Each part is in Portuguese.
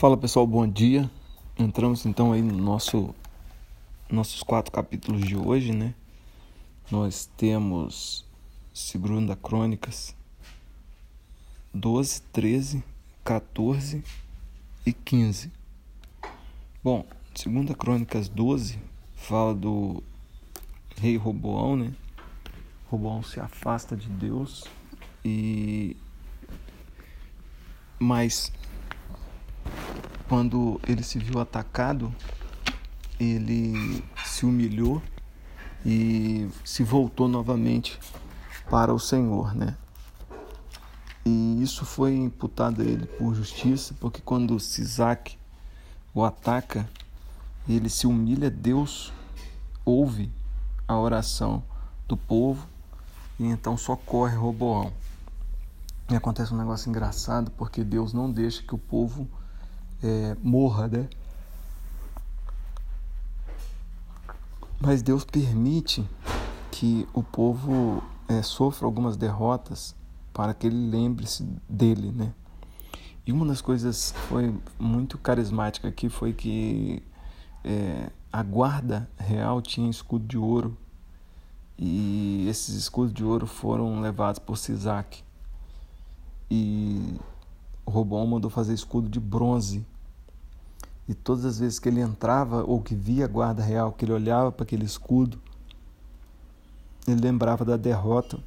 Fala pessoal, bom dia. Entramos então aí no nosso nossos quatro capítulos de hoje, né? Nós temos Segunda Crônicas 12, 13, 14 e 15. Bom, Segunda Crônicas 12 fala do rei Roboão, né? Roboão se afasta de Deus e mas quando ele se viu atacado, ele se humilhou e se voltou novamente para o Senhor, né? E isso foi imputado a ele por justiça, porque quando Sisaque o ataca, ele se humilha, Deus ouve a oração do povo e então socorre Roboão. E acontece um negócio engraçado, porque Deus não deixa que o povo é, morra, né? Mas Deus permite que o povo é, sofra algumas derrotas para que ele lembre-se dele, né? E uma das coisas foi muito carismática aqui foi que é, a guarda real tinha escudo de ouro e esses escudos de ouro foram levados por Sisaque e o Robão mandou fazer escudo de bronze e todas as vezes que ele entrava ou que via a guarda real, que ele olhava para aquele escudo, ele lembrava da derrota,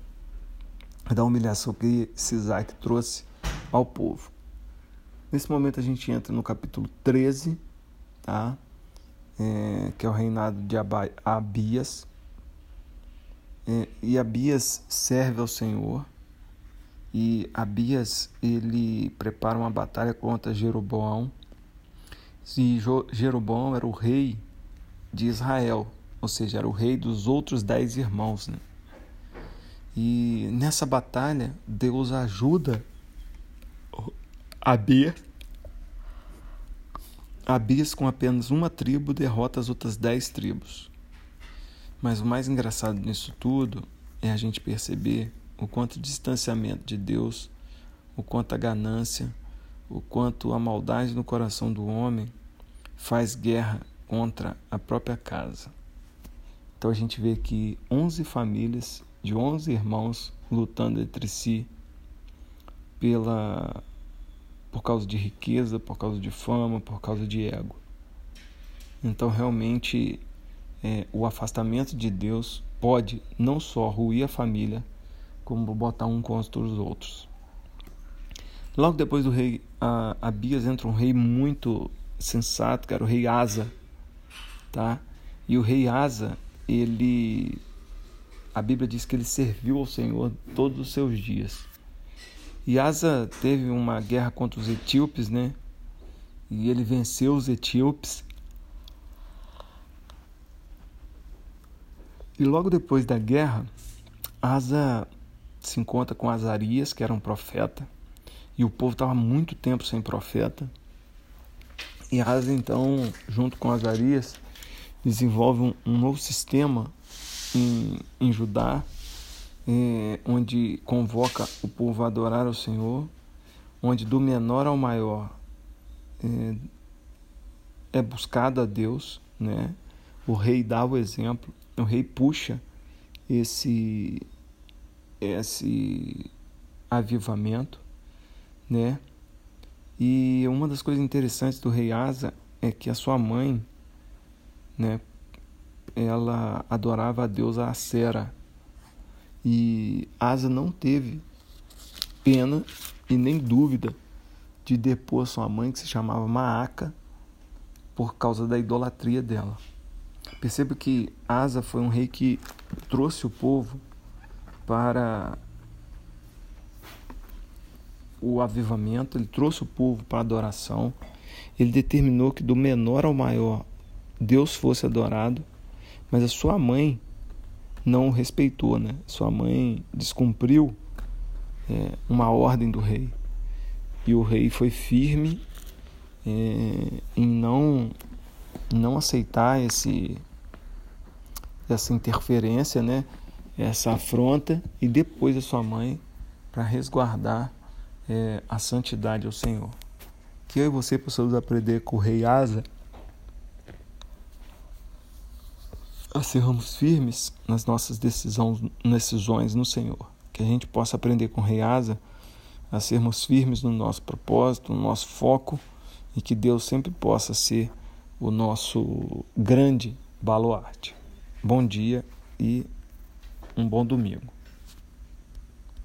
da humilhação que Sisaque trouxe ao povo. Nesse momento a gente entra no capítulo 13, tá? É, que é o reinado de Abias. É, e Abias serve ao Senhor. E Abias ele prepara uma batalha contra Jeroboão se Jeroboão era o rei de Israel, ou seja, era o rei dos outros dez irmãos. Né? E nessa batalha, Deus ajuda Abias. Abias, com apenas uma tribo, derrota as outras dez tribos. Mas o mais engraçado nisso tudo é a gente perceber o quanto o distanciamento de Deus, o quanto a ganância, o quanto a maldade no coração do homem faz guerra contra a própria casa. Então a gente vê que 11 famílias de 11 irmãos lutando entre si pela por causa de riqueza, por causa de fama, por causa de ego. Então realmente é, o afastamento de Deus pode não só ruir a família, como botar um contra os outros. Logo depois do rei Abias entra um rei muito sensato, que era o rei Asa, tá? E o rei Asa, ele a Bíblia diz que ele serviu ao Senhor todos os seus dias. E Asa teve uma guerra contra os etíopes, né? E ele venceu os etíopes. E logo depois da guerra, Asa se encontra com Azarias, que era um profeta, e o povo estava muito tempo sem profeta. E Asa, então, junto com Azarias, desenvolve um, um novo sistema em, em Judá, é, onde convoca o povo a adorar ao Senhor, onde do menor ao maior é, é buscado a Deus, né? O rei dá o exemplo, o rei puxa esse esse avivamento, né? E uma das coisas interessantes do rei Asa é que a sua mãe, né, ela adorava a deusa Acera. E Asa não teve pena e nem dúvida de depor sua mãe, que se chamava Maaca, por causa da idolatria dela. Perceba que Asa foi um rei que trouxe o povo para o avivamento, ele trouxe o povo para a adoração, ele determinou que do menor ao maior Deus fosse adorado, mas a sua mãe não o respeitou, né? Sua mãe descumpriu é, uma ordem do rei e o rei foi firme é, em não não aceitar esse essa interferência, né? Essa afronta e depois a sua mãe para resguardar é, a santidade ao Senhor. que eu e você possamos aprender com o rei Asa a sermos firmes nas nossas decisões, decisões no Senhor. Que a gente possa aprender com o rei Asa a sermos firmes no nosso propósito, no nosso foco e que Deus sempre possa ser o nosso grande baluarte. Bom dia e um bom domingo.